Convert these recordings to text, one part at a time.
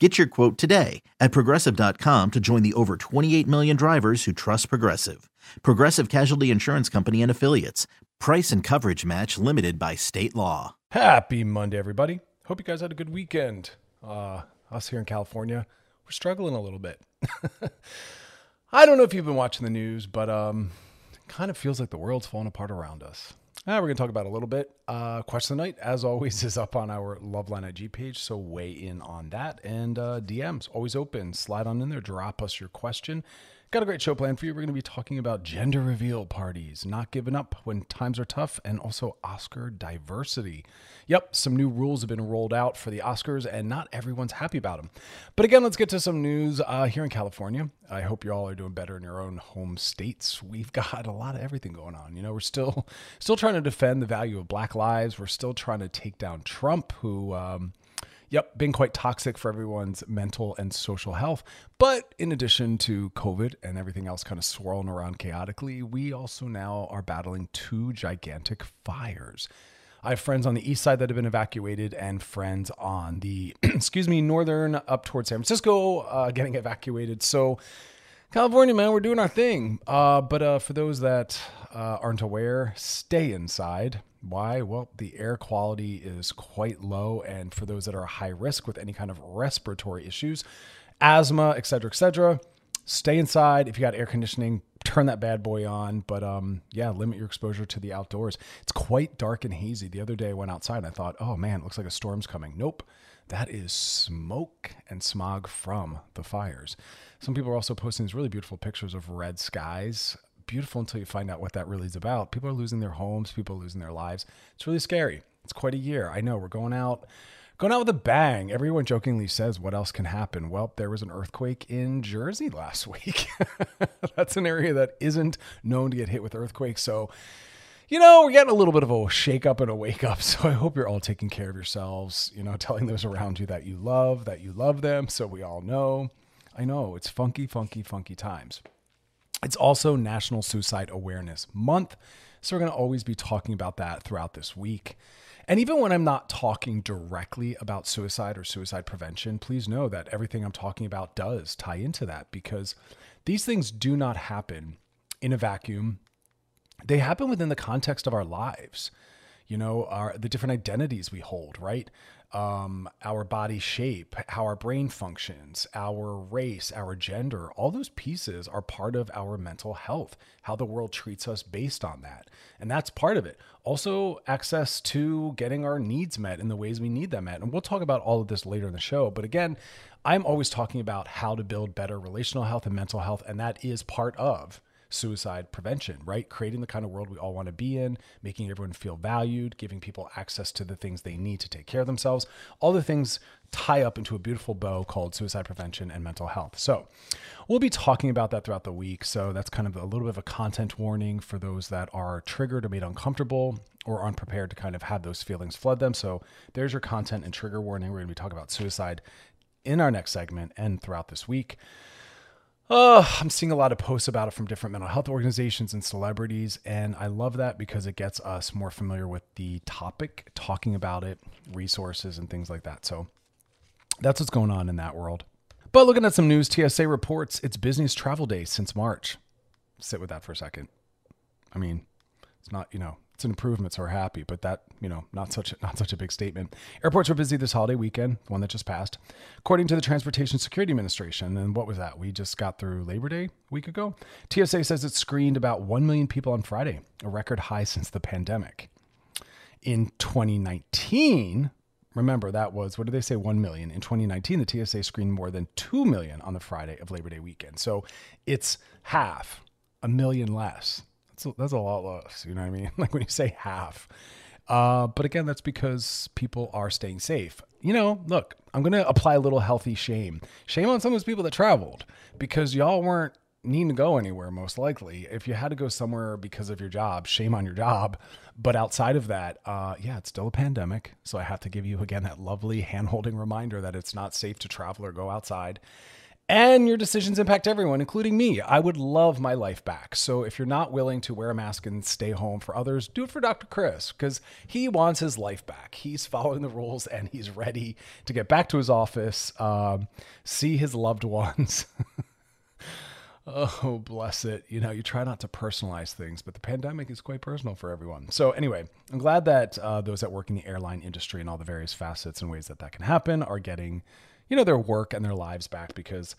Get your quote today at progressive.com to join the over 28 million drivers who trust Progressive. Progressive Casualty Insurance Company and Affiliates. Price and coverage match limited by state law. Happy Monday, everybody. Hope you guys had a good weekend. Uh, us here in California, we're struggling a little bit. I don't know if you've been watching the news, but um, it kind of feels like the world's falling apart around us. Uh, we're going to talk about a little bit. Uh, question of the night, as always, is up on our Loveline IG page, so weigh in on that. And uh, DMs, always open. Slide on in there, drop us your question. Got a great show planned for you. We're going to be talking about gender reveal parties, not giving up when times are tough, and also Oscar diversity. Yep, some new rules have been rolled out for the Oscars, and not everyone's happy about them. But again, let's get to some news uh, here in California. I hope you all are doing better in your own home states. We've got a lot of everything going on. You know, we're still still trying to defend the value of Black lives. We're still trying to take down Trump, who. Um, Yep, been quite toxic for everyone's mental and social health. But in addition to COVID and everything else kind of swirling around chaotically, we also now are battling two gigantic fires. I have friends on the east side that have been evacuated and friends on the, excuse me, northern up towards San Francisco uh, getting evacuated. So, California, man, we're doing our thing. Uh, but uh, for those that uh, aren't aware, stay inside. Why? Well, the air quality is quite low. And for those that are high risk with any kind of respiratory issues, asthma, et cetera, et cetera, stay inside. If you got air conditioning, turn that bad boy on. But um, yeah, limit your exposure to the outdoors. It's quite dark and hazy. The other day I went outside and I thought, oh man, it looks like a storm's coming. Nope. That is smoke and smog from the fires. Some people are also posting these really beautiful pictures of red skies beautiful until you find out what that really is about. People are losing their homes, people are losing their lives. It's really scary. It's quite a year. I know we're going out going out with a bang. Everyone jokingly says, What else can happen? Well, there was an earthquake in Jersey last week. That's an area that isn't known to get hit with earthquakes. So, you know, we're getting a little bit of a shake up and a wake up. So I hope you're all taking care of yourselves, you know, telling those around you that you love, that you love them. So we all know. I know it's funky, funky, funky times. It's also National Suicide Awareness Month. So we're going to always be talking about that throughout this week. And even when I'm not talking directly about suicide or suicide prevention, please know that everything I'm talking about does tie into that because these things do not happen in a vacuum. They happen within the context of our lives. You know, our the different identities we hold, right? um, our body shape, how our brain functions, our race, our gender, all those pieces are part of our mental health, how the world treats us based on that. And that's part of it. Also, access to getting our needs met in the ways we need them met. And we'll talk about all of this later in the show. But again, I'm always talking about how to build better relational health and mental health. And that is part of suicide prevention, right? Creating the kind of world we all want to be in, making everyone feel valued, giving people access to the things they need to take care of themselves. All the things tie up into a beautiful bow called suicide prevention and mental health. So, we'll be talking about that throughout the week. So, that's kind of a little bit of a content warning for those that are triggered or made uncomfortable or unprepared to kind of have those feelings flood them. So, there's your content and trigger warning. We're going to be talking about suicide in our next segment and throughout this week. Oh, I'm seeing a lot of posts about it from different mental health organizations and celebrities. And I love that because it gets us more familiar with the topic, talking about it, resources, and things like that. So that's what's going on in that world. But looking at some news, TSA reports it's business travel day since March. Sit with that for a second. I mean, it's not, you know, it's an improvement, so we're happy. But that, you know, not such a, not such a big statement. Airports are busy this holiday weekend, one that just passed, according to the Transportation Security Administration. And what was that? We just got through Labor Day a week ago. TSA says it screened about one million people on Friday, a record high since the pandemic. In 2019, remember that was what did they say 1 million in 2019 the tsa screened more than 2 million on the friday of labor day weekend so it's half a million less that's a, that's a lot less you know what i mean? Like when you say half. Uh, but again that's because people are staying safe. You know look i'm going to apply a little healthy shame. Shame on some of those people that traveled because y'all weren't needing to go anywhere most likely. If you had to go somewhere because of your job shame on your job. But outside of that uh, yeah it's still a pandemic. So i have to give you again that lovely hand-holding reminder that it's not safe to travel or go outside and your decisions impact everyone including me i would love my life back so if you're not willing to wear a mask and stay home for others do it for dr chris because he wants his life back he's following the rules and he's ready to get back to his office um, see his loved ones Oh, bless it. You know, you try not to personalize things, but the pandemic is quite personal for everyone. So, anyway, I'm glad that uh, those that work in the airline industry and all the various facets and ways that that can happen are getting, you know, their work and their lives back because,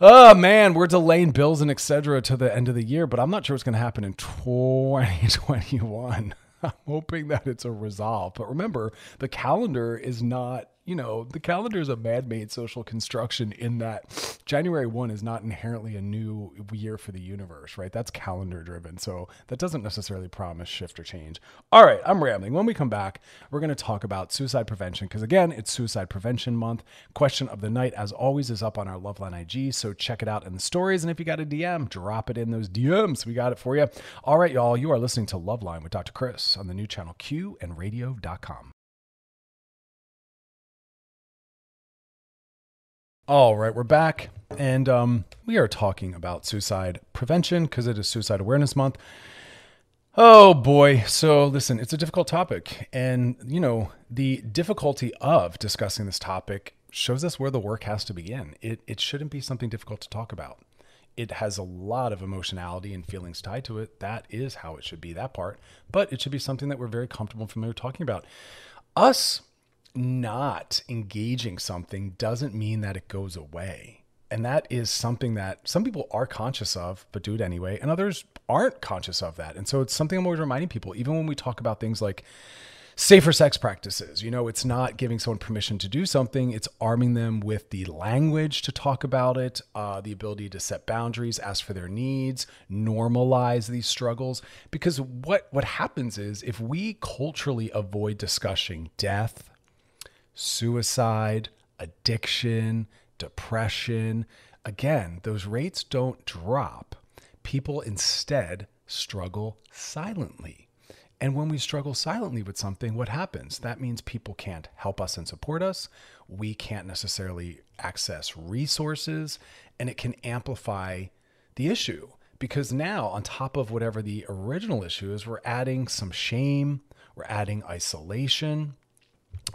oh man, we're delaying bills and etc. to the end of the year, but I'm not sure what's going to happen in 2021. I'm hoping that it's a resolve. But remember, the calendar is not you know, the calendar is a man made social construction in that January 1 is not inherently a new year for the universe, right? That's calendar driven. So that doesn't necessarily promise shift or change. All right, I'm rambling. When we come back, we're going to talk about suicide prevention because, again, it's Suicide Prevention Month. Question of the night, as always, is up on our Loveline IG. So check it out in the stories. And if you got a DM, drop it in those DMs. We got it for you. All right, y'all, you are listening to Loveline with Dr. Chris on the new channel Q and radio.com. All right, we're back, and um, we are talking about suicide prevention because it is Suicide Awareness Month. Oh boy. So, listen, it's a difficult topic. And, you know, the difficulty of discussing this topic shows us where the work has to begin. It, it shouldn't be something difficult to talk about. It has a lot of emotionality and feelings tied to it. That is how it should be, that part. But it should be something that we're very comfortable and familiar talking about. Us not engaging something doesn't mean that it goes away. And that is something that some people are conscious of, but do it anyway, and others aren't conscious of that. And so it's something I'm always reminding people, even when we talk about things like safer sex practices. You know, it's not giving someone permission to do something, it's arming them with the language to talk about it, uh, the ability to set boundaries, ask for their needs, normalize these struggles. Because what, what happens is if we culturally avoid discussing death, suicide, addiction, depression. Again, those rates don't drop. People instead struggle silently. And when we struggle silently with something, what happens? That means people can't help us and support us. We can't necessarily access resources, and it can amplify the issue. Because now, on top of whatever the original issue is, we're adding some shame, we're adding isolation,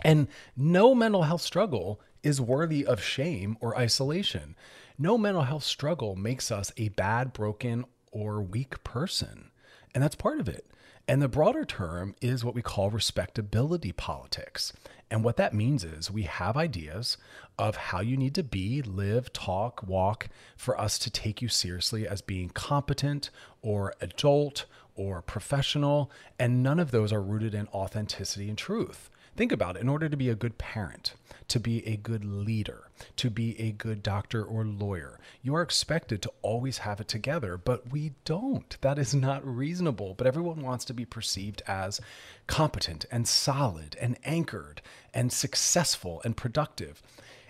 and no mental health struggle is worthy of shame or isolation. No mental health struggle makes us a bad, broken, or weak person. And that's part of it. And the broader term is what we call respectability politics. And what that means is we have ideas of how you need to be, live, talk, walk for us to take you seriously as being competent or adult or professional. And none of those are rooted in authenticity and truth. Think about it. In order to be a good parent, to be a good leader, to be a good doctor or lawyer, you are expected to always have it together, but we don't. That is not reasonable. But everyone wants to be perceived as competent and solid and anchored and successful and productive.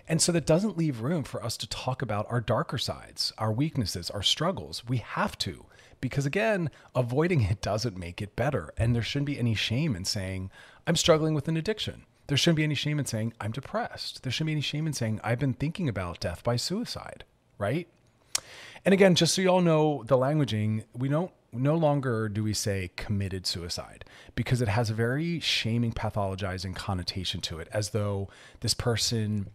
And so that doesn't leave room for us to talk about our darker sides, our weaknesses, our struggles. We have to, because again, avoiding it doesn't make it better. And there shouldn't be any shame in saying, I'm struggling with an addiction. There shouldn't be any shame in saying I'm depressed. There shouldn't be any shame in saying I've been thinking about death by suicide, right? And again, just so you all know the languaging, we don't no longer do we say committed suicide because it has a very shaming, pathologizing connotation to it, as though this person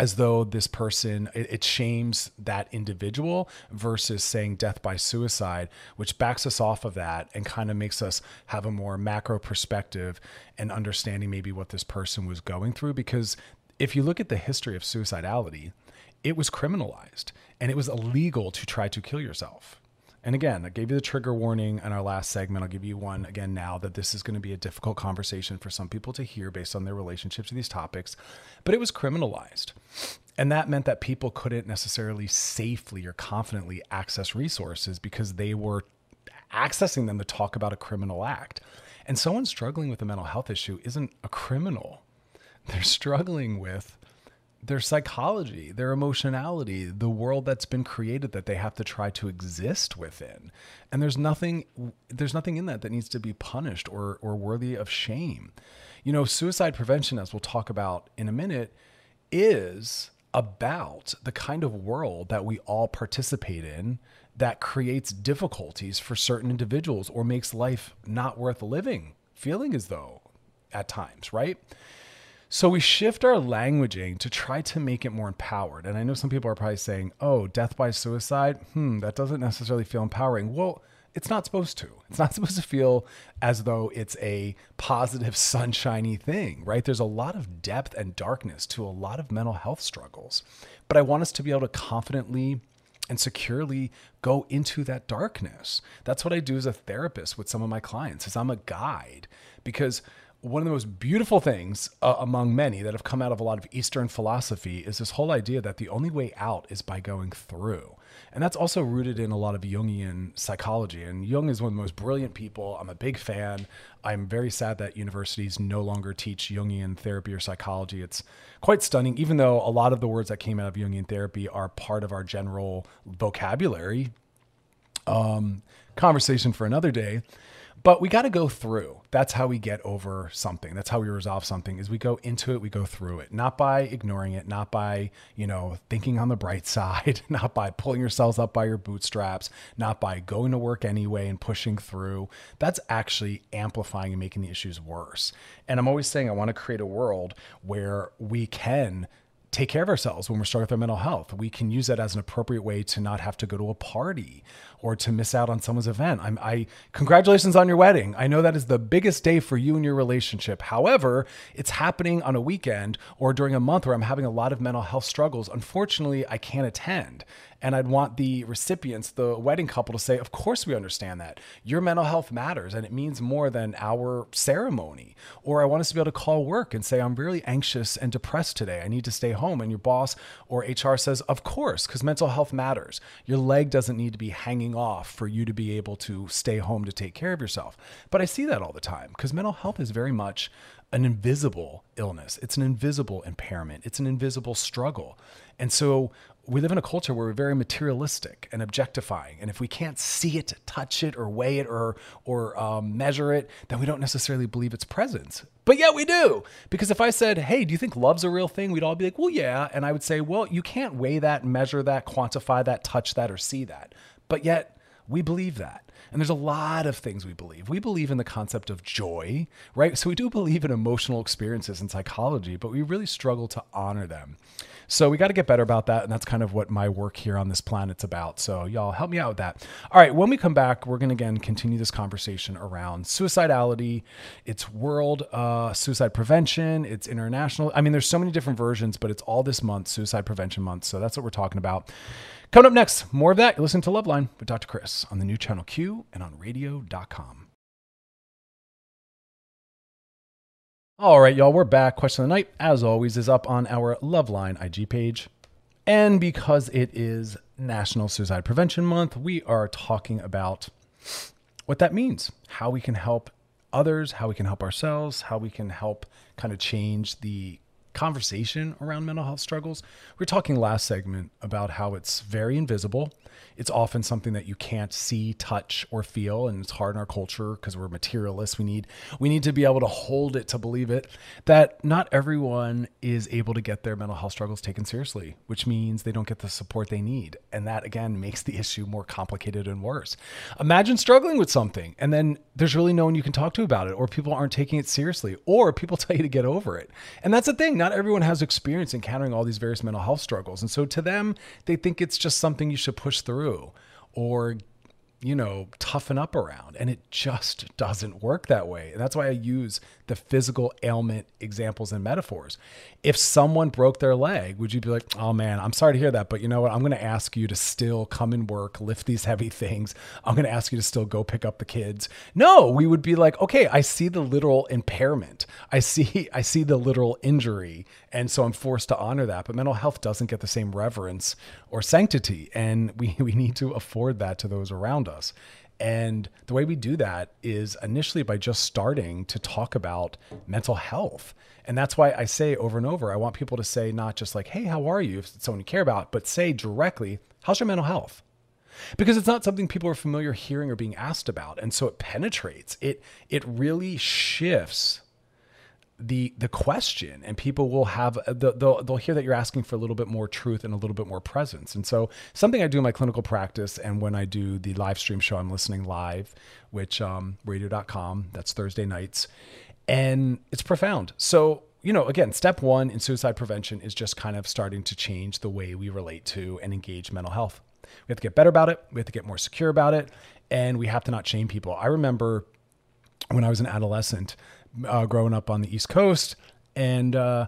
as though this person it, it, shames that individual versus saying death by suicide which backs us off of that and kind of makes us have a more macro perspective and understanding maybe what this person was going through. Because if you look at the history of suicidality it was criminalized and it was illegal to try to kill yourself and again, I gave you the trigger warning in our last segment. I'll give you one again now that this is going to be a difficult conversation for some people to hear based on their relationship to these topics. But it was criminalized. And that meant that people couldn't necessarily safely or confidently access resources because they were accessing them to talk about a criminal act. And someone struggling with a mental health issue isn't a criminal. They're struggling with their psychology, their emotionality, the world that's been created that they have to try to exist within. And there's nothing there's nothing in that that needs to be punished or or worthy of shame. You know, suicide prevention as we'll talk about in a minute is about the kind of world that we all participate in that creates difficulties for certain individuals or makes life not worth living, feeling as though at times, right? So we shift our languaging to try to make it more empowered. And I know some people are probably saying, oh, death by suicide, hmm, that doesn't necessarily feel empowering. Well, it's not supposed to. It's not supposed to feel as though it's a positive, sunshiny thing, right? There's a lot of depth and darkness to a lot of mental health struggles. But I want us to be able to confidently and securely go into that darkness. That's what I do as a therapist with some of my clients is I'm a guide because one of the most beautiful things uh, among many that have come out of a lot of Eastern philosophy is this whole idea that the only way out is by going through. And that's also rooted in a lot of Jungian psychology. And Jung is one of the most brilliant people. I'm a big fan. I'm very sad that universities no longer teach Jungian therapy or psychology. It's quite stunning, even though a lot of the words that came out of Jungian therapy are part of our general vocabulary. Um, conversation for another day. But we got to go through. That's how we get over something. That's how we resolve something is we go into it, we go through it. Not by ignoring it, not by, you know, thinking on the bright side, not by pulling yourselves up by your bootstraps, not by going to work anyway and pushing through. That's actually amplifying and making the issues worse. And I'm always saying I want to create a world where we can take care of ourselves when we're struggling with our mental health. We can use that as an appropriate way to not have to go to a party or to miss out on someone's event. I'm, I congratulations on your wedding. I know that is the biggest day for you and your relationship. However, it's happening on a weekend or during a month where I'm having a lot of mental health struggles. Unfortunately, I can't attend. And I'd want the recipients, the wedding couple, to say, Of course, we understand that. Your mental health matters and it means more than our ceremony. Or I want us to be able to call work and say, I'm really anxious and depressed today. I need to stay home. And your boss or HR says, Of course, because mental health matters. Your leg doesn't need to be hanging off for you to be able to stay home to take care of yourself. But I see that all the time because mental health is very much an invisible illness. It's an invisible impairment. It's an invisible struggle. And so we live in a culture where we're very materialistic and objectifying. And if we can't see it, touch it, or weigh it, or or um, measure it, then we don't necessarily believe its presence. But yet we do, because if I said, "Hey, do you think love's a real thing?" We'd all be like, "Well, yeah," and I would say, "Well, you can't weigh that, measure that, quantify that, touch that, or see that." But yet we believe that. And there's a lot of things we believe. We believe in the concept of joy, right? So we do believe in emotional experiences in psychology, but we really struggle to honor them. So we got to get better about that. And that's kind of what my work here on this planet's about. So y'all help me out with that. All right. When we come back, we're going to again continue this conversation around suicidality, it's world uh, suicide prevention, it's international. I mean, there's so many different versions, but it's all this month, suicide prevention month. So that's what we're talking about. Coming up next, more of that. You listen to Loveline with Dr. Chris on the new channel Q and on radio.com. All right, y'all, we're back. Question of the night, as always, is up on our Loveline IG page. And because it is National Suicide Prevention Month, we are talking about what that means, how we can help others, how we can help ourselves, how we can help kind of change the conversation around mental health struggles. We are talking last segment about how it's very invisible it's often something that you can't see, touch, or feel, and it's hard in our culture because we're materialists. We need we need to be able to hold it to believe it. That not everyone is able to get their mental health struggles taken seriously, which means they don't get the support they need, and that again makes the issue more complicated and worse. Imagine struggling with something, and then there's really no one you can talk to about it, or people aren't taking it seriously, or people tell you to get over it. And that's the thing. not everyone has experience encountering all these various mental health struggles. And so to them, they think it's just something you should push through or you know, toughen up around. And it just doesn't work that way. And that's why I use the physical ailment examples and metaphors. If someone broke their leg, would you be like, oh man, I'm sorry to hear that, but you know what? I'm going to ask you to still come and work, lift these heavy things. I'm going to ask you to still go pick up the kids. No, we would be like, okay, I see the literal impairment. I see, I see the literal injury. And so I'm forced to honor that. But mental health doesn't get the same reverence or sanctity. And we, we need to afford that to those around us. And the way we do that is initially by just starting to talk about mental health. And that's why I say over and over, I want people to say not just like, hey, how are you? If it's someone you care about, but say directly, how's your mental health? Because it's not something people are familiar hearing or being asked about. And so it penetrates. It it really shifts the the question and people will have uh, they'll, they'll hear that you're asking for a little bit more truth and a little bit more presence. And so something i do in my clinical practice and when i do the live stream show i'm listening live which um, radio.com that's thursday nights and it's profound. So you know again step one in suicide prevention is just kind of starting to change the way we relate to and engage mental health. We have to get better about it. We have to get more secure about it. And we have to not shame people. I remember when i was an adolescent uh, growing up on the East Coast. And uh,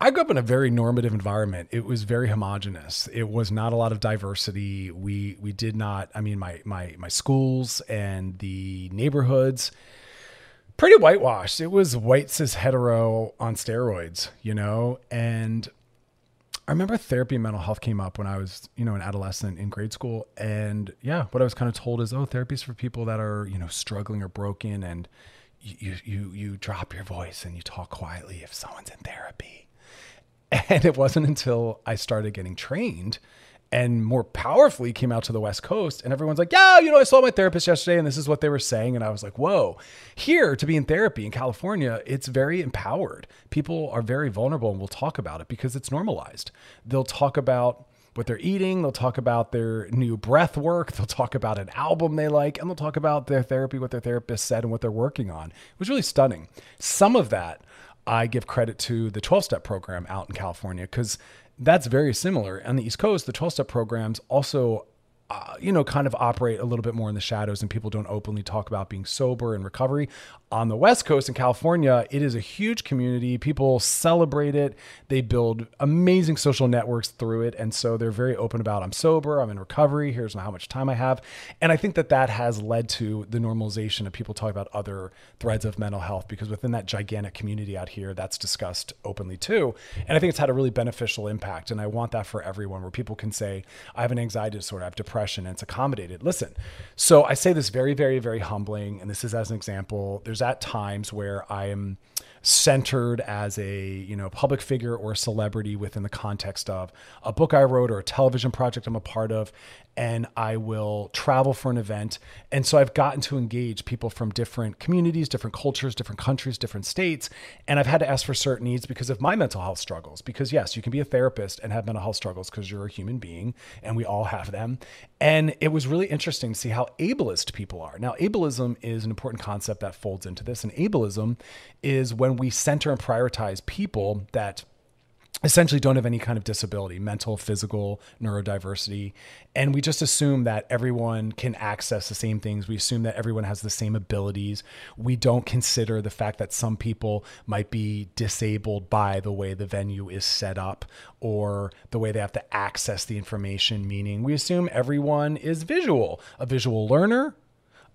I grew up in a very normative environment. It was very homogenous. It was not a lot of diversity. We we did not. I mean, my my my schools and the neighborhoods, pretty whitewashed. It was white cis hetero on steroids, you know. And I remember therapy and mental health came up when I was, you know, an adolescent in grade school. And yeah, what I was kind of told is, oh, therapy is for people that are, you know, struggling or broken and you you you drop your voice and you talk quietly if someone's in therapy. And it wasn't until I started getting trained and more powerfully came out to the West Coast. And everyone's like, yeah, you know, I saw my therapist yesterday and this is what they were saying. And I was like, whoa, here to be in therapy in California, it's very empowered. People are very vulnerable and we'll talk about it because it's normalized. They'll talk about what they're eating. They'll talk about their new breath work. They'll talk about an album they like, and they'll talk about their therapy, what their therapist said, and what they're working on. It was really stunning. Some of that I give credit to the 12 step program out in California because that's very similar. On the East Coast, the 12 step programs also uh, you know, kind of operate a little bit more in the shadows and people don't openly talk about being sober and recovery. On the West Coast in California, it is a huge community. People celebrate it. They build amazing social networks through it. And so they're very open about I'm sober, I'm in recovery, here's how much time I have. And I think that that has led to the normalization of people talking about other threads of mental health because within that gigantic community out here, that's discussed openly too. And I think it's had a really beneficial impact. And I want that for everyone where people can say, I have an anxiety disorder, I have depression depression and it's accommodated. Listen, so I say this very, very, very humbling, and this is as an example. There's at times where I am centered as a you know public figure or celebrity within the context of a book I wrote or a television project I'm a part of and I will travel for an event. And so I've gotten to engage people from different communities different cultures different countries different states. And I've had to ask for certain needs because of my mental health struggles. Because yes you can be a therapist and have mental health struggles because you're a human being and we all have them. And it was really interesting to see how ableist people are. Now ableism is an important concept that folds into this. And ableism is when we center and prioritize people that essentially don't have any kind of disability, mental, physical, neurodiversity. And we just assume that everyone can access the same things. We assume that everyone has the same abilities. We don't consider the fact that some people might be disabled by the way the venue is set up or the way they have to access the information, meaning we assume everyone is visual, a visual learner,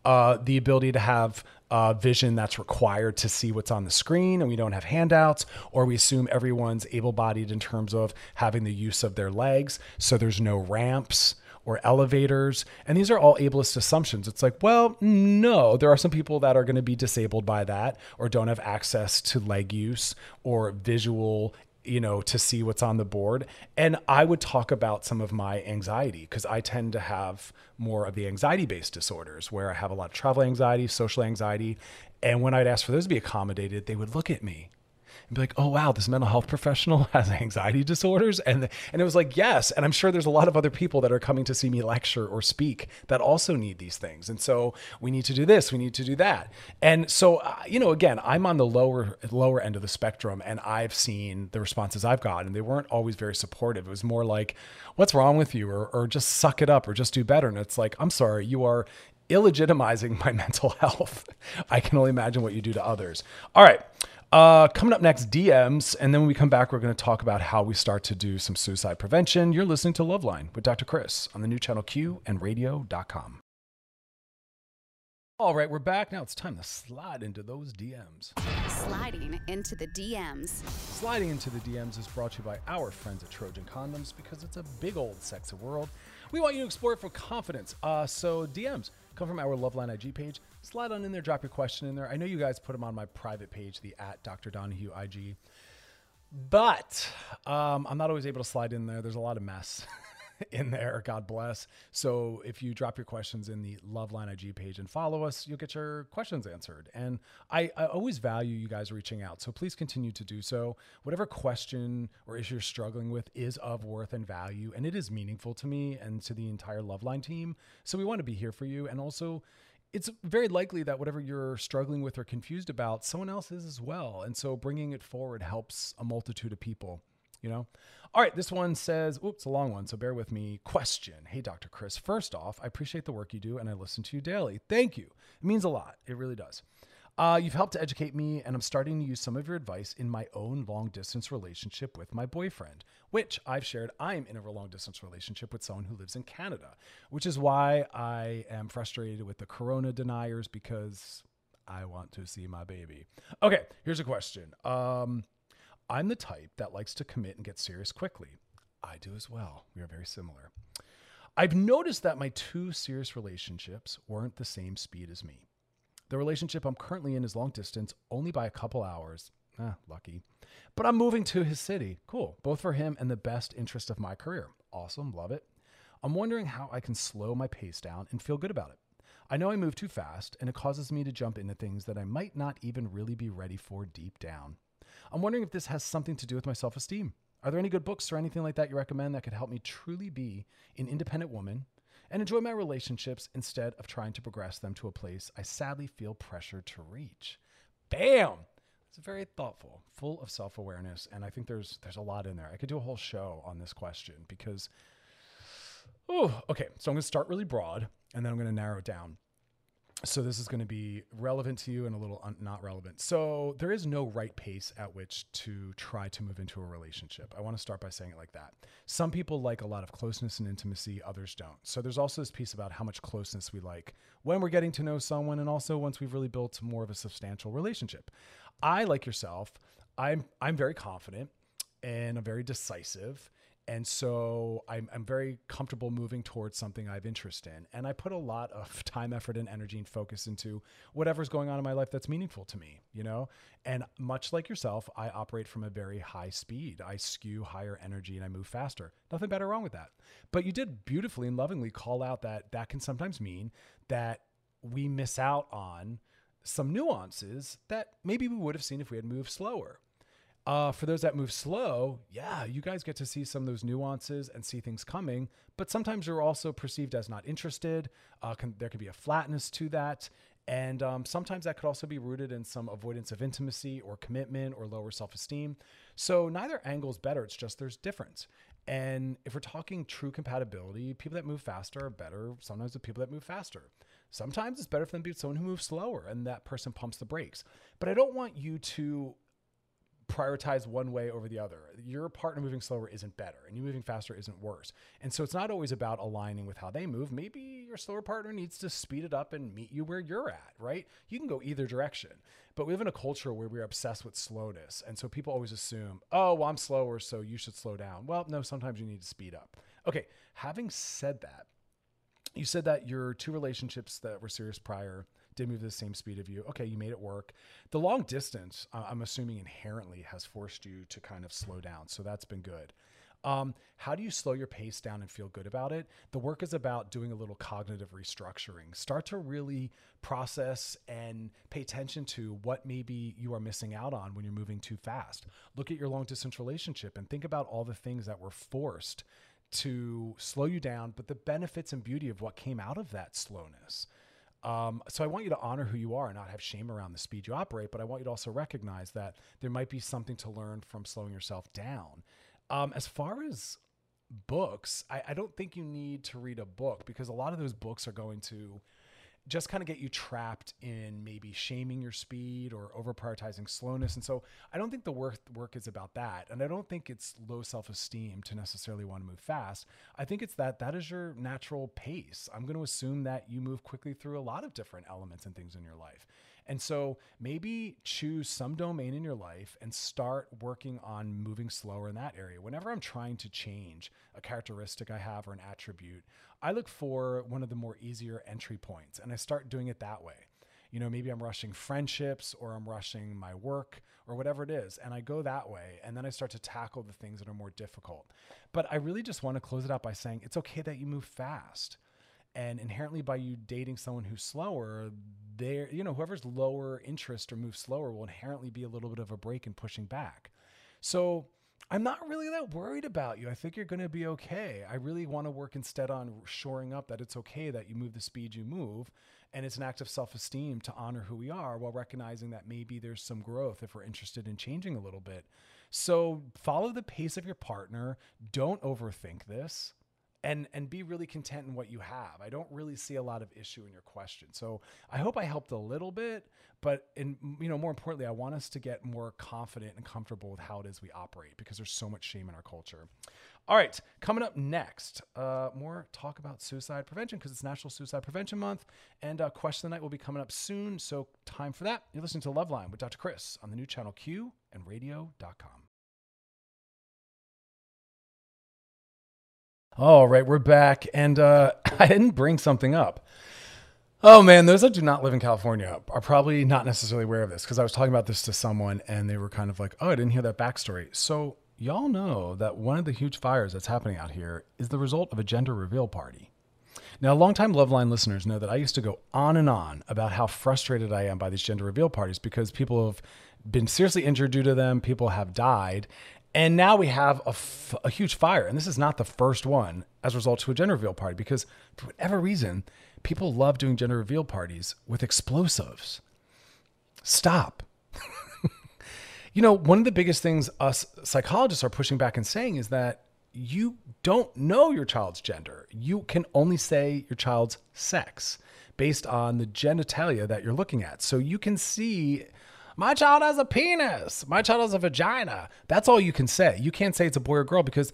uh, the ability to have uh, vision that's required to see what's on the screen and we don't have handouts, or we assume everyone's able bodied in terms of having the use of their legs. So there's no ramps or elevators. And these are all ableist assumptions. It's like, well, no, there are some people that are going to be disabled by that or don't have access to leg use or visual you know, to see what's on the board. And I would talk about some of my anxiety because I tend to have more of the anxiety based disorders where I have a lot of travel anxiety, social anxiety. And when I'd ask for those to be accommodated, they would look at me and be like, oh wow, this mental health professional has anxiety disorders, and and it was like yes, and I'm sure there's a lot of other people that are coming to see me lecture or speak that also need these things, and so we need to do this, we need to do that, and so uh, you know, again, I'm on the lower lower end of the spectrum, and I've seen the responses I've got, and they weren't always very supportive. It was more like, what's wrong with you, or or just suck it up, or just do better, and it's like, I'm sorry, you are illegitimizing my mental health. I can only imagine what you do to others. All right. Uh, coming up next, DMs. And then when we come back, we're going to talk about how we start to do some suicide prevention. You're listening to Loveline with Dr. Chris on the new channel Q and radio.com. All right, we're back. Now it's time to slide into those DMs. Sliding into the DMs. Sliding into the DMs is brought to you by our friends at Trojan Condoms because it's a big old sexy world. We want you to explore it for confidence. Uh, so DMs come from our Loveline IG page. Slide on in there, drop your question in there. I know you guys put them on my private page, the at Dr. Donaghue IG. But um, I'm not always able to slide in there. There's a lot of mess in there. God bless. So if you drop your questions in the Loveline IG page and follow us, you'll get your questions answered. And I, I always value you guys reaching out. So please continue to do so. Whatever question or issue you're struggling with is of worth and value, and it is meaningful to me and to the entire Loveline team. So we want to be here for you. And also, it's very likely that whatever you're struggling with or confused about, someone else is as well. And so bringing it forward helps a multitude of people, you know? All right, this one says, oops, a long one, so bear with me. Question Hey, Dr. Chris, first off, I appreciate the work you do and I listen to you daily. Thank you. It means a lot. It really does. Uh, you've helped to educate me, and I'm starting to use some of your advice in my own long distance relationship with my boyfriend, which I've shared. I'm in a long distance relationship with someone who lives in Canada, which is why I am frustrated with the corona deniers because I want to see my baby. Okay, here's a question. Um, I'm the type that likes to commit and get serious quickly. I do as well. We are very similar. I've noticed that my two serious relationships weren't the same speed as me. The relationship I'm currently in is long distance, only by a couple hours. Ah, lucky. But I'm moving to his city. Cool. Both for him and the best interest of my career. Awesome. Love it. I'm wondering how I can slow my pace down and feel good about it. I know I move too fast, and it causes me to jump into things that I might not even really be ready for deep down. I'm wondering if this has something to do with my self esteem. Are there any good books or anything like that you recommend that could help me truly be an independent woman and enjoy my relationships instead of trying to progress them to a place I sadly feel pressured to reach? Bam! It's very thoughtful, full of self-awareness, and I think there's there's a lot in there. I could do a whole show on this question because oh, okay. So I'm going to start really broad and then I'm going to narrow it down so this is going to be relevant to you and a little un- not relevant. So there is no right pace at which to try to move into a relationship. I want to start by saying it like that. Some people like a lot of closeness and intimacy, others don't. So there's also this piece about how much closeness we like when we're getting to know someone and also once we've really built more of a substantial relationship. I like yourself, I'm I'm very confident and I'm very decisive and so I'm, I'm very comfortable moving towards something I have interest in. And I put a lot of time, effort, and energy and focus into whatever's going on in my life that's meaningful to me, you know? And much like yourself, I operate from a very high speed. I skew higher energy and I move faster. Nothing better wrong with that. But you did beautifully and lovingly call out that that can sometimes mean that we miss out on some nuances that maybe we would have seen if we had moved slower. Uh, for those that move slow, yeah, you guys get to see some of those nuances and see things coming. But sometimes you're also perceived as not interested. Uh, can, there could be a flatness to that. And um, sometimes that could also be rooted in some avoidance of intimacy or commitment or lower self esteem. So neither angle is better. It's just there's difference. And if we're talking true compatibility, people that move faster are better sometimes with people that move faster. Sometimes it's better for them to be someone who moves slower and that person pumps the brakes. But I don't want you to prioritize one way over the other. Your partner moving slower isn't better, and you moving faster isn't worse. And so it's not always about aligning with how they move. Maybe your slower partner needs to speed it up and meet you where you're at, right? You can go either direction. But we live in a culture where we're obsessed with slowness. And so people always assume, oh, well, I'm slower, so you should slow down. Well, no, sometimes you need to speed up. Okay, having said that, you said that your two relationships that were serious prior did move the same speed of you. Okay, you made it work. The long distance, uh, I'm assuming inherently has forced you to kind of slow down. So that's been good. Um, how do you slow your pace down and feel good about it? The work is about doing a little cognitive restructuring. Start to really process and pay attention to what maybe you are missing out on when you're moving too fast. Look at your long distance relationship and think about all the things that were forced to slow you down, but the benefits and beauty of what came out of that slowness. Um, so I want you to honor who you are and not have shame around the speed you operate, but I want you to also recognize that there might be something to learn from slowing yourself down. Um, as far as books, I, I don't think you need to read a book because a lot of those books are going to just kind of get you trapped in maybe shaming your speed or over prioritizing slowness. And so I don't think the work work is about that. And I don't think it's low self-esteem to necessarily want to move fast. I think it's that that is your natural pace. I'm going to assume that you move quickly through a lot of different elements and things in your life. And so maybe choose some domain in your life and start working on moving slower in that area. Whenever I'm trying to change a characteristic I have or an attribute, I look for one of the more easier entry points and I start doing it that way. You know, maybe I'm rushing friendships or I'm rushing my work or whatever it is. And I go that way. And then I start to tackle the things that are more difficult. But I really just want to close it out by saying it's okay that you move fast and inherently by you dating someone who's slower there you know whoever's lower interest or moves slower will inherently be a little bit of a break in pushing back. So i'm not really that worried about you. I think you're going to be okay. I really want to work instead on shoring up that it's okay that you move the speed you move and it's an act of self-esteem to honor who we are while recognizing that maybe there's some growth if we're interested in changing a little bit. So follow the pace of your partner. Don't overthink this and and be really content in what you have. I don't really see a lot of issue in your question. So I hope I helped a little bit, but in you know more importantly, I want us to get more confident and comfortable with how it is we operate because there's so much shame in our culture. All right, coming up next, uh, more talk about suicide prevention because it's National Suicide Prevention Month, and uh, question of the night will be coming up soon. So time for that. You're listening to Loveline with Dr. Chris on the new channel Q and Radio.com. All right, we're back, and uh, I didn't bring something up. Oh man, those that do not live in California are probably not necessarily aware of this because I was talking about this to someone and they were kind of like, "Oh, I didn't hear that backstory." So y'all know that one of the huge fires that's happening out here is the result of a gender reveal party. Now, longtime Loveline listeners know that I used to go on and on about how frustrated I am by these gender reveal parties because people have been seriously injured due to them, people have died, and now we have a, f- a huge fire. And this is not the first one as a result to a gender reveal party because for whatever reason, people love doing gender reveal parties with explosives. Stop. you know, one of the biggest things us psychologists are pushing back and saying is that you don't know your child's gender. You can only say your child's sex based on the genitalia that you're looking at. So you can see my child has a penis. My child has a vagina. That's all you can say. You can't say it's a boy or girl because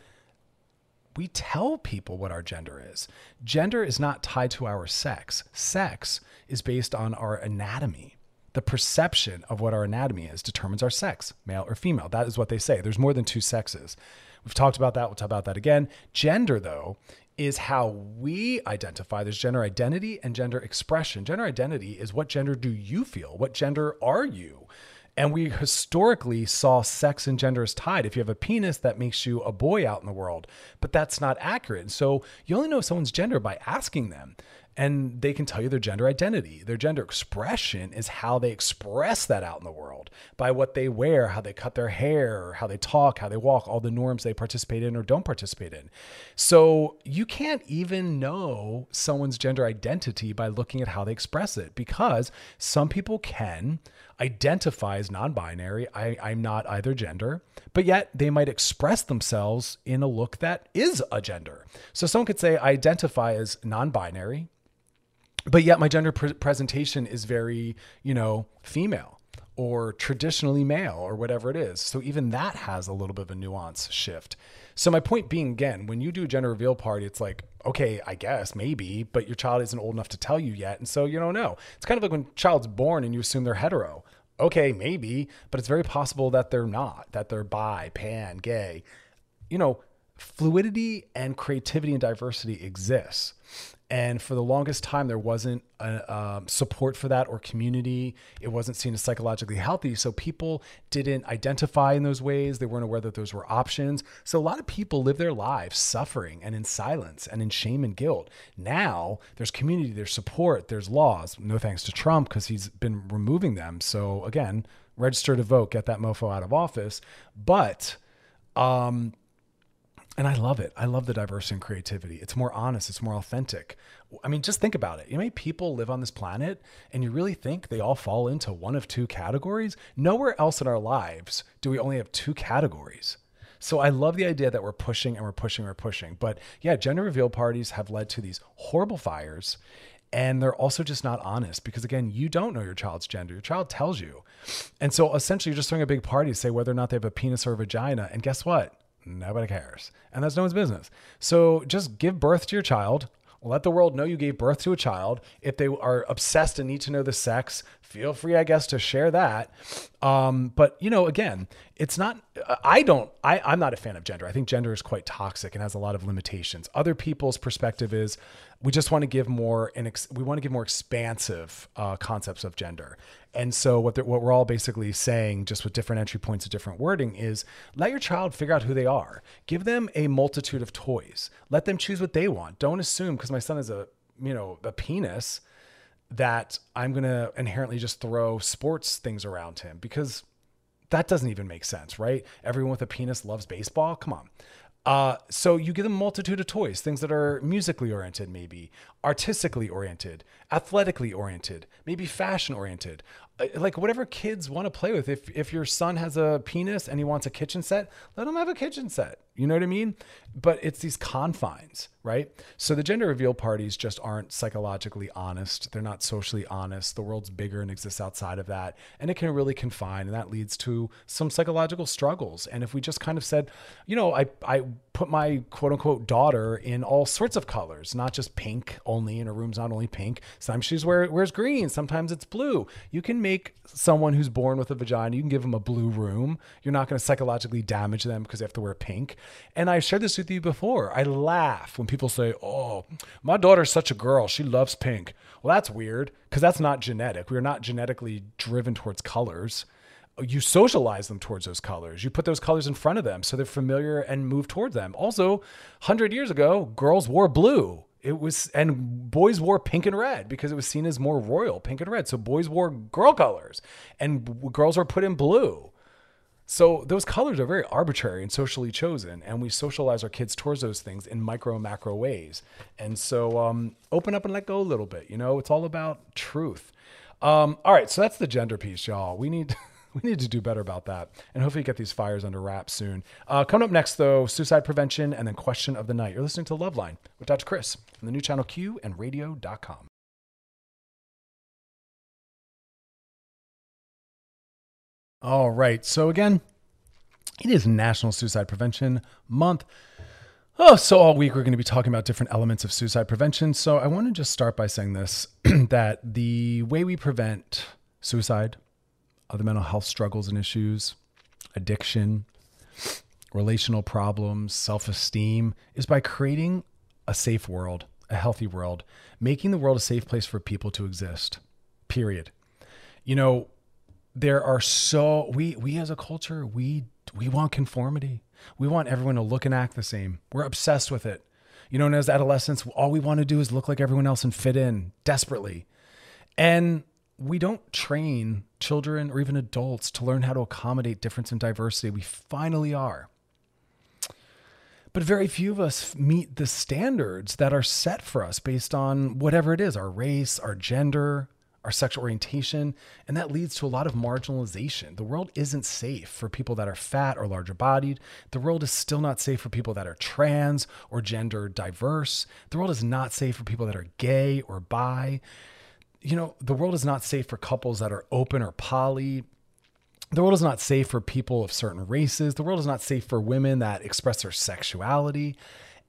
we tell people what our gender is. Gender is not tied to our sex. Sex is based on our anatomy. The perception of what our anatomy is determines our sex, male or female. That is what they say. There's more than two sexes. We've talked about that. We'll talk about that again. Gender, though, is how we identify. There's gender identity and gender expression. Gender identity is what gender do you feel? What gender are you? And we historically saw sex and gender as tied. If you have a penis, that makes you a boy out in the world, but that's not accurate. So you only know someone's gender by asking them and they can tell you their gender identity. Their gender expression is how they express that out in the world by what they wear, how they cut their hair, how they talk, how they walk, all the norms they participate in or don't participate in. So you can't even know someone's gender identity by looking at how they express it because some people can identify as non binary. I'm not either gender, but yet they might express themselves in a look that is a gender. So someone could say, I identify as non binary but yet my gender pre- presentation is very, you know, female or traditionally male or whatever it is. So even that has a little bit of a nuance shift. So my point being again, when you do a gender reveal party, it's like, okay, I guess maybe, but your child isn't old enough to tell you yet. And so you don't know. It's kind of like when a child's born and you assume they're hetero. Okay, maybe, but it's very possible that they're not, that they're bi, pan, gay. You know, fluidity and creativity and diversity exists. And for the longest time, there wasn't a, um, support for that or community. It wasn't seen as psychologically healthy. So people didn't identify in those ways. They weren't aware that those were options. So a lot of people live their lives suffering and in silence and in shame and guilt. Now there's community, there's support, there's laws. No thanks to Trump because he's been removing them. So again, register to vote, get that mofo out of office. But, um, and I love it. I love the diversity and creativity. It's more honest, it's more authentic. I mean, just think about it. You know, people live on this planet, and you really think they all fall into one of two categories? Nowhere else in our lives do we only have two categories. So I love the idea that we're pushing and we're pushing and we're pushing. But yeah, gender reveal parties have led to these horrible fires. And they're also just not honest because, again, you don't know your child's gender. Your child tells you. And so essentially, you're just throwing a big party to say whether or not they have a penis or a vagina. And guess what? Nobody cares. And that's no one's business. So just give birth to your child. Let the world know you gave birth to a child. If they are obsessed and need to know the sex, feel free, I guess, to share that. Um, but you know, again, it's not. I don't. I, I'm not a fan of gender. I think gender is quite toxic and has a lot of limitations. Other people's perspective is we just want to give more and ex- we want to give more expansive uh, concepts of gender. And so what what we're all basically saying, just with different entry points of different wording, is let your child figure out who they are. Give them a multitude of toys. Let them choose what they want. Don't assume because my son is a you know a penis that I'm to inherently just throw sports things around him because that doesn't even make sense, right? Everyone with a penis loves baseball. Come on. Uh, so you give them a multitude of toys, things that are musically oriented, maybe artistically oriented, athletically oriented, maybe fashion oriented, like whatever kids want to play with. If if your son has a penis and he wants a kitchen set, let him have a kitchen set. You know what I mean? But it's these confines, right? So the gender reveal parties just aren't psychologically honest. They're not socially honest. The world's bigger and exists outside of that. And it can really confine, and that leads to some psychological struggles. And if we just kind of said, you know, I, I put my quote unquote daughter in all sorts of colors, not just pink only, and her room's not only pink. Sometimes she's wear, wears green, sometimes it's blue. You can make someone who's born with a vagina, you can give them a blue room. You're not going to psychologically damage them because they have to wear pink. And I've shared this with you before. I laugh when people say, Oh, my daughter's such a girl. She loves pink. Well, that's weird because that's not genetic. We're not genetically driven towards colors. You socialize them towards those colors. You put those colors in front of them so they're familiar and move towards them. Also, 100 years ago, girls wore blue it was and boys wore pink and red because it was seen as more royal pink and red so boys wore girl colors and girls were put in blue so those colors are very arbitrary and socially chosen, and we socialize our kids towards those things in micro and macro ways. And so um, open up and let go a little bit. You know, it's all about truth. Um, all right, so that's the gender piece, y'all. We need. We need to do better about that and hopefully get these fires under wraps soon. Uh, coming up next, though, suicide prevention and then question of the night. You're listening to Loveline with Dr. Chris on the new channel Q and radio.com. All right. So, again, it is National Suicide Prevention Month. Oh, so all week we're going to be talking about different elements of suicide prevention. So, I want to just start by saying this that the way we prevent suicide, other mental health struggles and issues, addiction, relational problems, self esteem is by creating a safe world, a healthy world, making the world a safe place for people to exist, period. You know, there are so we we as a culture we we want conformity. We want everyone to look and act the same. We're obsessed with it. You know, and as adolescents, all we want to do is look like everyone else and fit in desperately. And we don't train children or even adults to learn how to accommodate difference and diversity. We finally are. But very few of us meet the standards that are set for us based on whatever it is our race, our gender, our sexual orientation, and that leads to a lot of marginalization. The world isn't safe for people that are fat or larger bodied. The world is still not safe for people that are trans or gender diverse. The world is not safe for people that are gay or bi. You know, the world is not safe for couples that are open or poly. The world is not safe for people of certain races. The world is not safe for women that express their sexuality.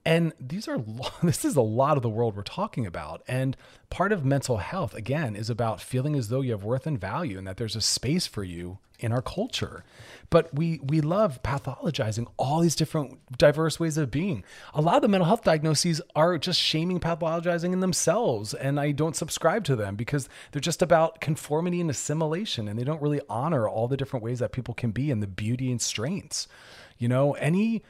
And these are this is a lot of the world we're talking about. And part of mental health again is about feeling as though you have worth and value and that there's a space for you in our culture. But we we love pathologizing all these different diverse ways of being. A lot of the mental health diagnoses are just shaming pathologizing in themselves and I don't subscribe to them because they're just about conformity and assimilation and they don't really honor all the different ways that people can be and the beauty and strengths. You know, any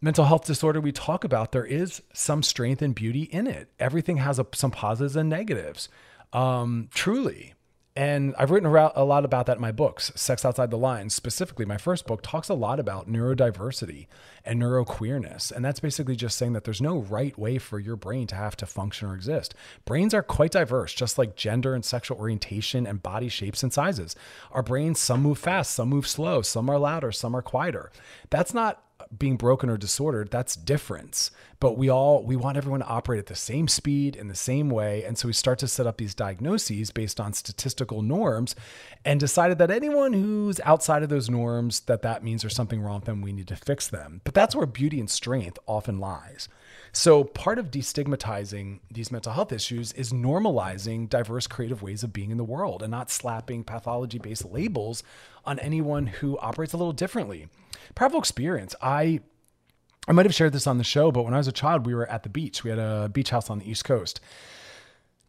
mental health disorder we talk about, there is some strength and beauty in it. Everything has a, some positives and negatives, um, truly. And I've written a lot about that in my books. Sex Outside the Lines, specifically, my first book talks a lot about neurodiversity and neuroqueerness. And that's basically just saying that there's no right way for your brain to have to function or exist. Brains are quite diverse, just like gender and sexual orientation and body shapes and sizes. Our brains, some move fast, some move slow, some are louder, some are quieter. That's not being broken or disordered that's difference. But we all we want everyone to operate at the same speed in the same way. And so we start to set up these diagnoses based on statistical norms and decided that anyone who's outside of those norms that that means there's something wrong with them we need to fix them. But that's where beauty and strength often lies so part of destigmatizing these mental health issues is normalizing diverse creative ways of being in the world and not slapping pathology based labels on anyone who operates a little differently powerful experience. I I might have shared this on the show, but when I was a child, we were at the beach. We had a beach house on the East Coast.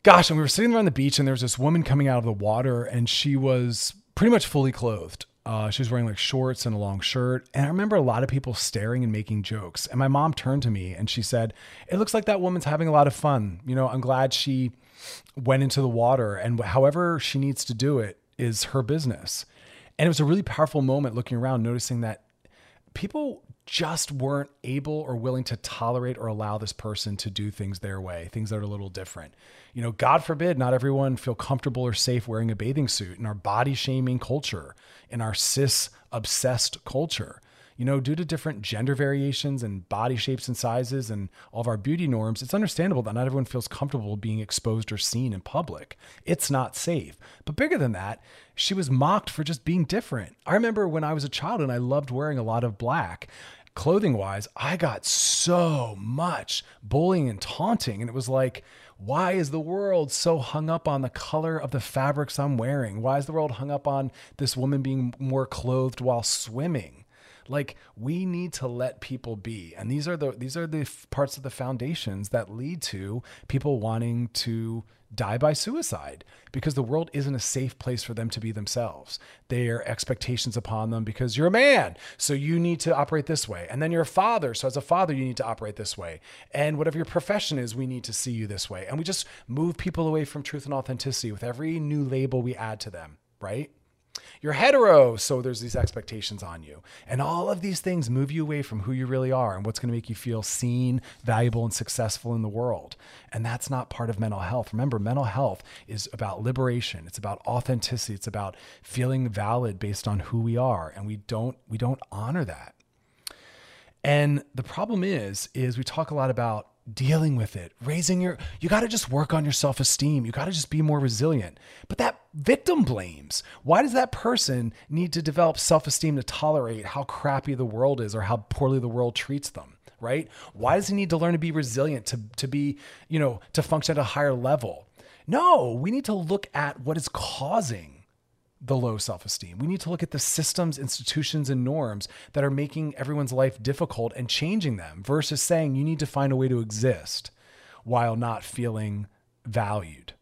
Gosh, and we were sitting there on the beach, and there was this woman coming out of the water, and she was pretty much fully clothed. Uh, she was wearing like shorts and a long shirt. And I remember a lot of people staring and making jokes. And my mom turned to me and she said, It looks like that woman's having a lot of fun. You know, I'm glad she went into the water, and however she needs to do it is her business. And it was a really powerful moment looking around, noticing that people just weren't able or willing to tolerate or allow this person to do things their way, things that are a little different. You know, God forbid not everyone feel comfortable or safe wearing a bathing suit in our body shaming culture, in our cis obsessed culture you know, due to different gender variations and body shapes and sizes and all of our beauty norms, it's understandable that not everyone feels comfortable being exposed or seen in public. It's not safe. But bigger than that, she was mocked for just being different. I remember when I was a child and I loved wearing a lot of black clothing wise, I got so much bullying and taunting. And it was like, why is the world so hung up on the color of the fabrics I'm wearing? Why is the world hung up on this woman being more clothed while swimming? Like we need to let people be. And these are the these are the parts of the foundations that lead to people wanting to die by suicide because the world isn't a safe place for them to be themselves. There are expectations upon them because you're a man, so you need to operate this way. And then you're a father, so as a father, you need to operate this way. And whatever your profession is, we need to see you this way. And we just move people away from truth and authenticity with every new label we add to them, right? You're hetero, so there's these expectations on you. And all of these things move you away from who you really are and what's going to make you feel seen, valuable, and successful in the world. And that's not part of mental health. Remember, mental health is about liberation. It's about authenticity. It's about feeling valid based on who we are. And we don't we don't honor that. And the problem is, is we talk a lot about dealing with it, raising your, you got to just work on your self esteem. You got to just be more resilient. But that victim blames. Why does that person need to develop self esteem to tolerate how crappy the world is or how poorly the world treats them? Right? Why does he need to learn to be resilient, to, to be, you know, to function at a higher level? No, we need to look at what is causing the low self esteem. We need to look at the systems, institutions, and norms that are making everyone's life difficult and changing them versus saying you need to find a way to exist while not feeling valued.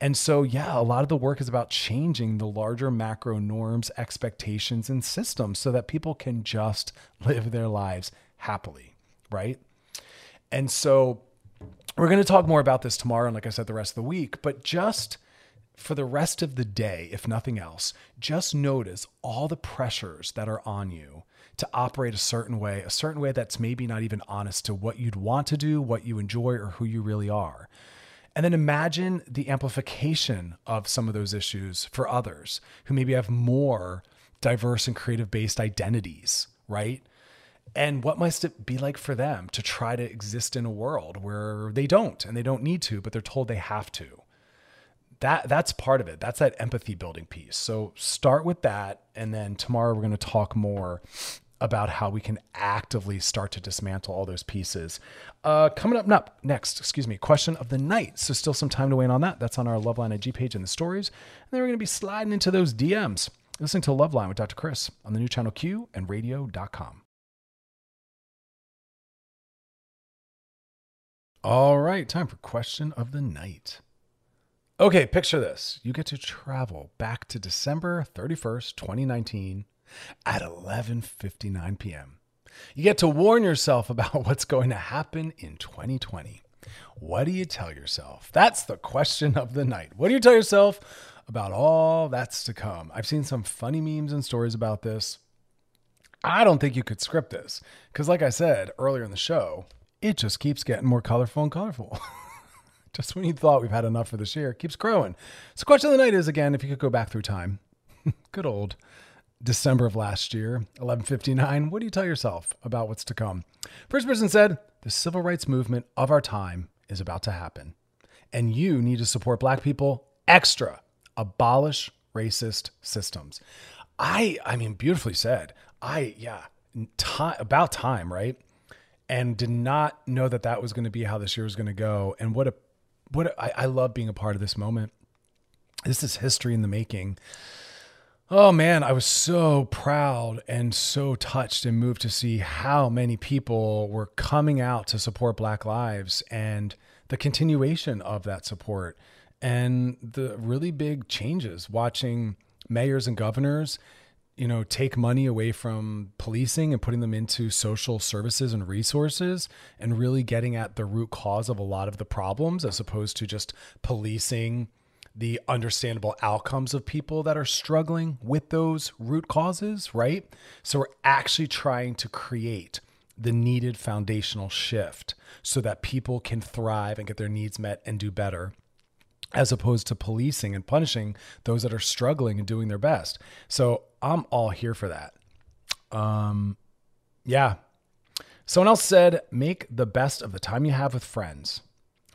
And so, yeah, a lot of the work is about changing the larger macro norms, expectations, and systems so that people can just live their lives happily, right? And so, we're going to talk more about this tomorrow and, like I said, the rest of the week, but just for the rest of the day, if nothing else, just notice all the pressures that are on you to operate a certain way, a certain way that's maybe not even honest to what you'd want to do, what you enjoy, or who you really are. And then imagine the amplification of some of those issues for others who maybe have more diverse and creative based identities, right? And what must it be like for them to try to exist in a world where they don't and they don't need to, but they're told they have to? That that's part of it. That's that empathy building piece. So start with that, and then tomorrow we're going to talk more about how we can actively start to dismantle all those pieces. Uh, coming up up next, excuse me, question of the night. So still some time to wait on that. That's on our Loveline IG page in the stories. And then we're going to be sliding into those DMs. Listening to Loveline with Dr. Chris on the new channel Q and radio.com. All right, time for question of the night. Okay, picture this. You get to travel back to December 31st, 2019 at 11:59 p.m. You get to warn yourself about what's going to happen in 2020. What do you tell yourself? That's the question of the night. What do you tell yourself about all that's to come? I've seen some funny memes and stories about this. I don't think you could script this because, like I said earlier in the show, it just keeps getting more colorful and colorful. just when you thought we've had enough for this year, it keeps growing. So, question of the night is again, if you could go back through time, good old December of last year, 1159, what do you tell yourself about what's to come? First person said, the civil rights movement of our time is about to happen. And you need to support black people extra. Abolish racist systems. I I mean beautifully said. I yeah, time about time, right? And did not know that that was going to be how this year was going to go. And what a what I, I love being a part of this moment. This is history in the making. Oh man, I was so proud and so touched and moved to see how many people were coming out to support Black lives and the continuation of that support and the really big changes watching mayors and governors you know take money away from policing and putting them into social services and resources and really getting at the root cause of a lot of the problems as opposed to just policing the understandable outcomes of people that are struggling with those root causes, right? So we're actually trying to create the needed foundational shift so that people can thrive and get their needs met and do better as opposed to policing and punishing those that are struggling and doing their best. So I'm all here for that. Um yeah. Someone else said make the best of the time you have with friends.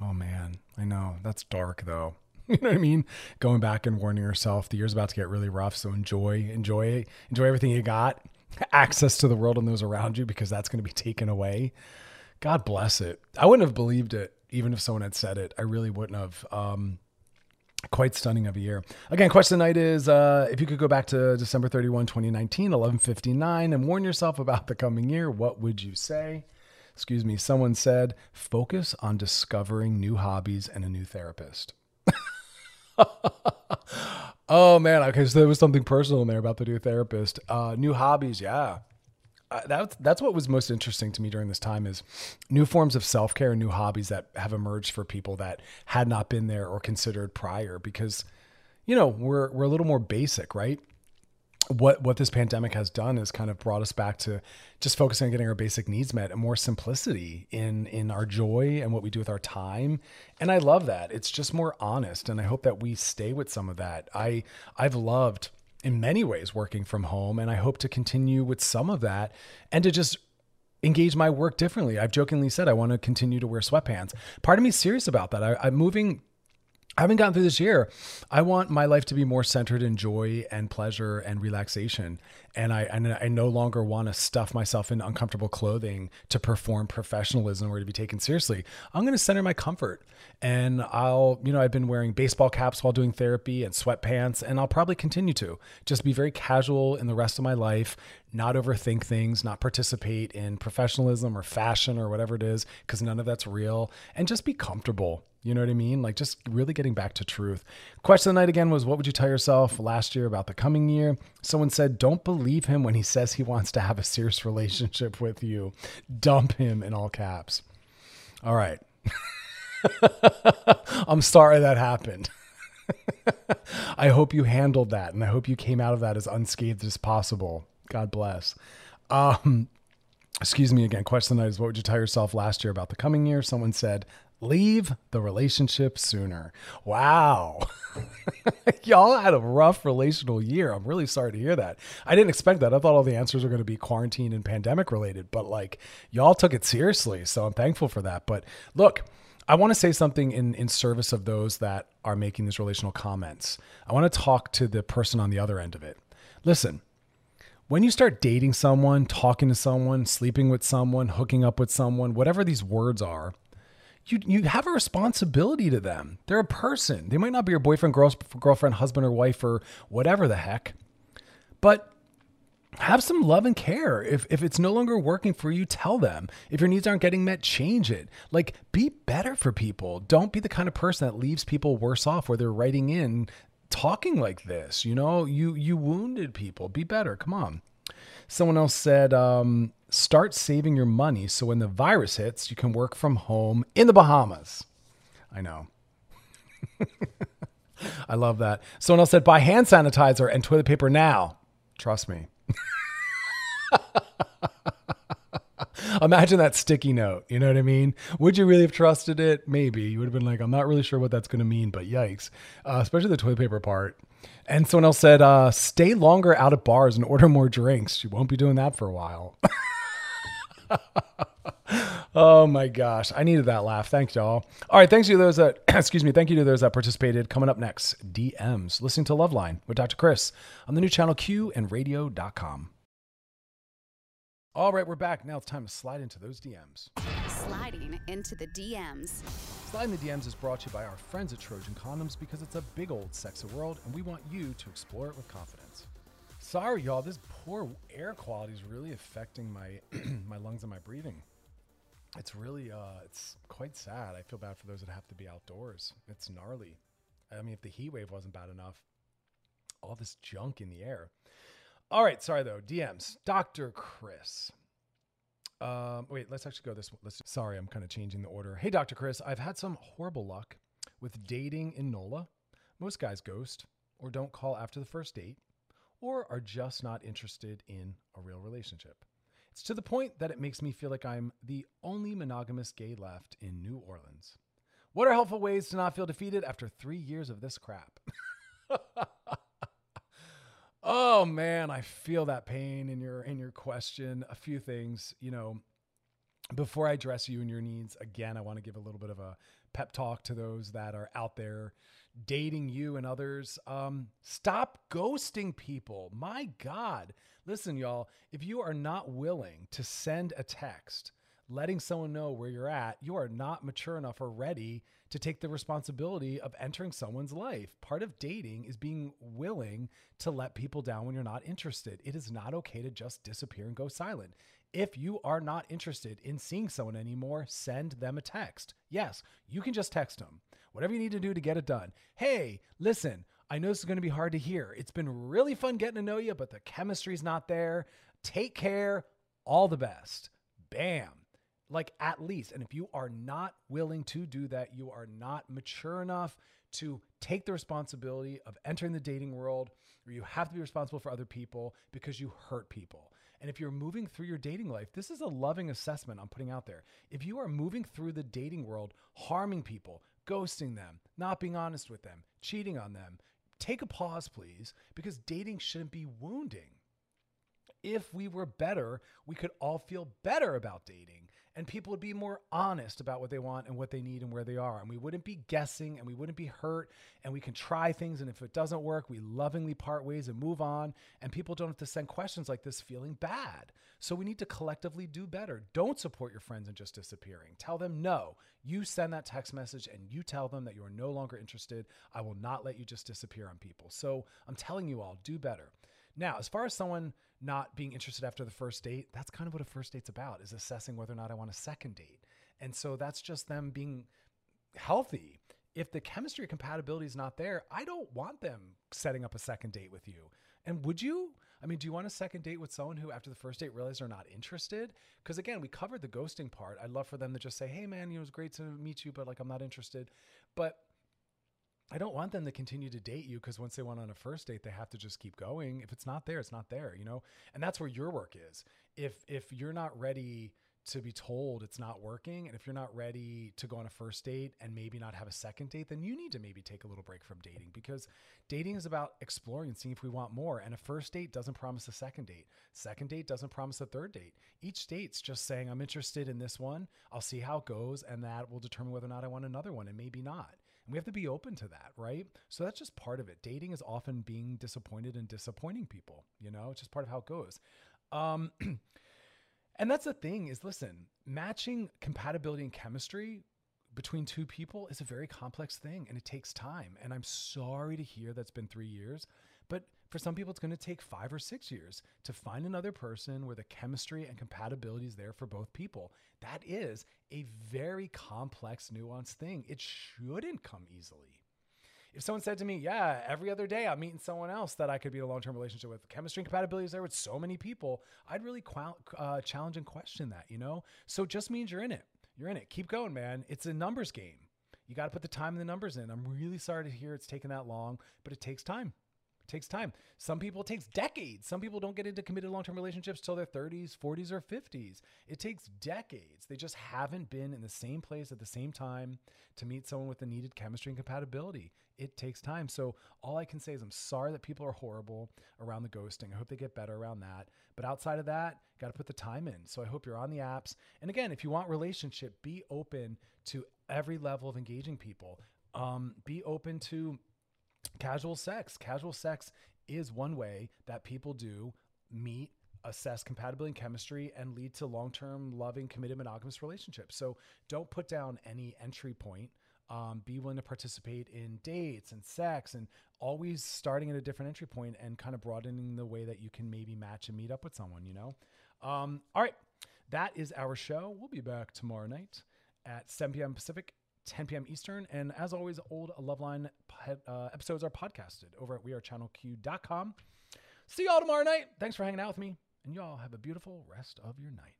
Oh man, I know. That's dark though. You know what I mean? Going back and warning yourself the year's about to get really rough. So enjoy, enjoy, enjoy everything you got, access to the world and those around you, because that's going to be taken away. God bless it. I wouldn't have believed it, even if someone had said it. I really wouldn't have. Um, quite stunning of a year. Again, question tonight is uh, if you could go back to December 31, 2019, 1159, and warn yourself about the coming year, what would you say? Excuse me. Someone said, focus on discovering new hobbies and a new therapist. oh man, okay. So there was something personal in there about the new therapist. Uh, new hobbies, yeah. That's that's what was most interesting to me during this time is new forms of self care and new hobbies that have emerged for people that had not been there or considered prior. Because, you know, we're we're a little more basic, right? what what this pandemic has done is kind of brought us back to just focusing on getting our basic needs met and more simplicity in in our joy and what we do with our time and i love that it's just more honest and i hope that we stay with some of that i i've loved in many ways working from home and i hope to continue with some of that and to just engage my work differently i've jokingly said i want to continue to wear sweatpants part of me is serious about that I, i'm moving I haven't gotten through this year. I want my life to be more centered in joy and pleasure and relaxation. And I, and I no longer want to stuff myself in uncomfortable clothing to perform professionalism or to be taken seriously. I'm going to center my comfort. And I'll, you know, I've been wearing baseball caps while doing therapy and sweatpants, and I'll probably continue to just be very casual in the rest of my life, not overthink things, not participate in professionalism or fashion or whatever it is, because none of that's real, and just be comfortable you know what I mean? Like just really getting back to truth. Question of the night again was what would you tell yourself last year about the coming year? Someone said, don't believe him when he says he wants to have a serious relationship with you. Dump him in all caps. All right. I'm sorry that happened. I hope you handled that and I hope you came out of that as unscathed as possible. God bless. Um, excuse me again. Question of the night is what would you tell yourself last year about the coming year? Someone said, leave the relationship sooner. Wow. Y'all had a rough relational year. I'm really sorry to hear that. I didn't expect that. I thought all the answers were going to be quarantine and pandemic related, but like y'all took it seriously. So I'm thankful for that. But look, I want to say something in, in service of those that are making these relational comments. I want to talk to the person on the other end of it. Listen, when you start dating someone, talking to someone, sleeping with someone, hooking up with someone, whatever these words are, you you have a responsibility to them. They're a person. They might not be your boyfriend, girl, girlfriend, husband, or wife, or whatever the heck, but have some love and care. If if it's no longer working for you, tell them. If your needs aren't getting met, change it. Like be better for people. Don't be the kind of person that leaves people worse off where they're writing in talking like this. You know, you you wounded people. Be better. Come on. Someone else said, um, start saving your money so when the virus hits, you can work from home in the Bahamas. I know. I love that. Someone else said, buy hand sanitizer and toilet paper now. Trust me. Imagine that sticky note. You know what I mean? Would you really have trusted it? Maybe. You would have been like, I'm not really sure what that's going to mean, but yikes. Uh, especially the toilet paper part. And someone else said, uh, stay longer out of bars and order more drinks. You won't be doing that for a while. oh my gosh. I needed that laugh. Thanks, y'all. All right. Thanks to those that, excuse me, thank you to those that participated. Coming up next, DMs. Listening to Loveline with Dr. Chris on the new channel Q and radio.com. All right, we're back. Now it's time to slide into those DMs. Sliding into the DMs. Sliding the DMs is brought to you by our friends at Trojan Condoms because it's a big old sexy world and we want you to explore it with confidence. Sorry, y'all, this poor air quality is really affecting my my lungs and my breathing. It's really uh it's quite sad. I feel bad for those that have to be outdoors. It's gnarly. I mean, if the heat wave wasn't bad enough, all this junk in the air. All right, sorry though. DMs. Dr. Chris. Um, wait, let's actually go this. Let's. Sorry, I'm kind of changing the order. Hey, Dr. Chris, I've had some horrible luck with dating in NOLA. Most guys ghost or don't call after the first date or are just not interested in a real relationship. It's to the point that it makes me feel like I'm the only monogamous gay left in New Orleans. What are helpful ways to not feel defeated after three years of this crap? Oh man, I feel that pain in your in your question. A few things, you know, before I address you and your needs, again, I want to give a little bit of a pep talk to those that are out there dating you and others. Um, stop ghosting people. My God. Listen, y'all, if you are not willing to send a text letting someone know where you're at, you are not mature enough or ready to take the responsibility of entering someone's life. Part of dating is being willing to let people down when you're not interested. It is not okay to just disappear and go silent. If you are not interested in seeing someone anymore, send them a text. Yes, you can just text them. Whatever you need to do to get it done. Hey, listen, I know this is going to be hard to hear. It's been really fun getting to know you, but the chemistry's not there. Take care. All the best. Bam like at least. And if you are not willing to do that, you are not mature enough to take the responsibility of entering the dating world, or you have to be responsible for other people because you hurt people. And if you're moving through your dating life, this is a loving assessment I'm putting out there. If you are moving through the dating world, harming people, ghosting them, not being honest with them, cheating on them, take a pause, please, because dating shouldn't be wounding. If we were better, we could all feel better about dating and people would be more honest about what they want and what they need and where they are. And we wouldn't be guessing and we wouldn't be hurt and we can try things. And if it doesn't work, we lovingly part ways and move on. And people don't have to send questions like this feeling bad. So we need to collectively do better. Don't support your friends in just disappearing. Tell them no. You send that text message and you tell them that you are no longer interested. I will not let you just disappear on people. So I'm telling you all, do better. Now, as far as someone not being interested after the first date, that's kind of what a first date's about, is assessing whether or not I want a second date. And so that's just them being healthy. If the chemistry compatibility is not there, I don't want them setting up a second date with you. And would you? I mean, do you want a second date with someone who, after the first date, realized they're not interested? Because again, we covered the ghosting part. I'd love for them to just say, "Hey, man, you know, it was great to meet you, but like, I'm not interested." But I don't want them to continue to date you because once they went on a first date, they have to just keep going. If it's not there, it's not there, you know? And that's where your work is. If if you're not ready to be told it's not working. And if you're not ready to go on a first date and maybe not have a second date, then you need to maybe take a little break from dating because dating is about exploring and seeing if we want more. And a first date doesn't promise a second date. Second date doesn't promise a third date. Each date's just saying, I'm interested in this one. I'll see how it goes. And that will determine whether or not I want another one and maybe not. And we have to be open to that, right? So that's just part of it. Dating is often being disappointed and disappointing people, you know, it's just part of how it goes. Um, And that's the thing is listen, matching compatibility and chemistry between two people is a very complex thing and it takes time. And I'm sorry to hear that's been three years, but for some people, it's going to take five or six years to find another person where the chemistry and compatibility is there for both people. That is a very complex, nuanced thing. It shouldn't come easily if someone said to me, "Yeah, every other day I'm meeting someone else that I could be in a long term relationship with," chemistry and compatibility is there with so many people, I'd really qual- uh, challenge and question that. You know, so it just means you're in it. You're in it. Keep going, man. It's a numbers game. You got to put the time and the numbers in. I'm really sorry to hear it's taken that long, but it takes time takes time. Some people it takes decades. Some people don't get into committed long-term relationships till their 30s, 40s, or 50s. It takes decades. They just haven't been in the same place at the same time to meet someone with the needed chemistry and compatibility. It takes time. So all I can say is I'm sorry that people are horrible around the ghosting. I hope they get better around that. But outside of that, got to put the time in. So I hope you're on the apps. And again, if you want relationship, be open to every level of engaging people. Um, be open to casual sex. Casual sex is one way that people do meet, assess compatibility and chemistry, and lead to long term, loving, committed, monogamous relationships. So don't put down any entry point. Um, be willing to participate in dates and sex and always starting at a different entry point and kind of broadening the way that you can maybe match and meet up with someone, you know? Um, all right. That is our show. We'll be back tomorrow night at 7 p.m. Pacific, 10 p.m. Eastern. And as always, old Loveline uh, episodes are podcasted over at wearechannelq.com. See y'all tomorrow night. Thanks for hanging out with me. And y'all have a beautiful rest of your night.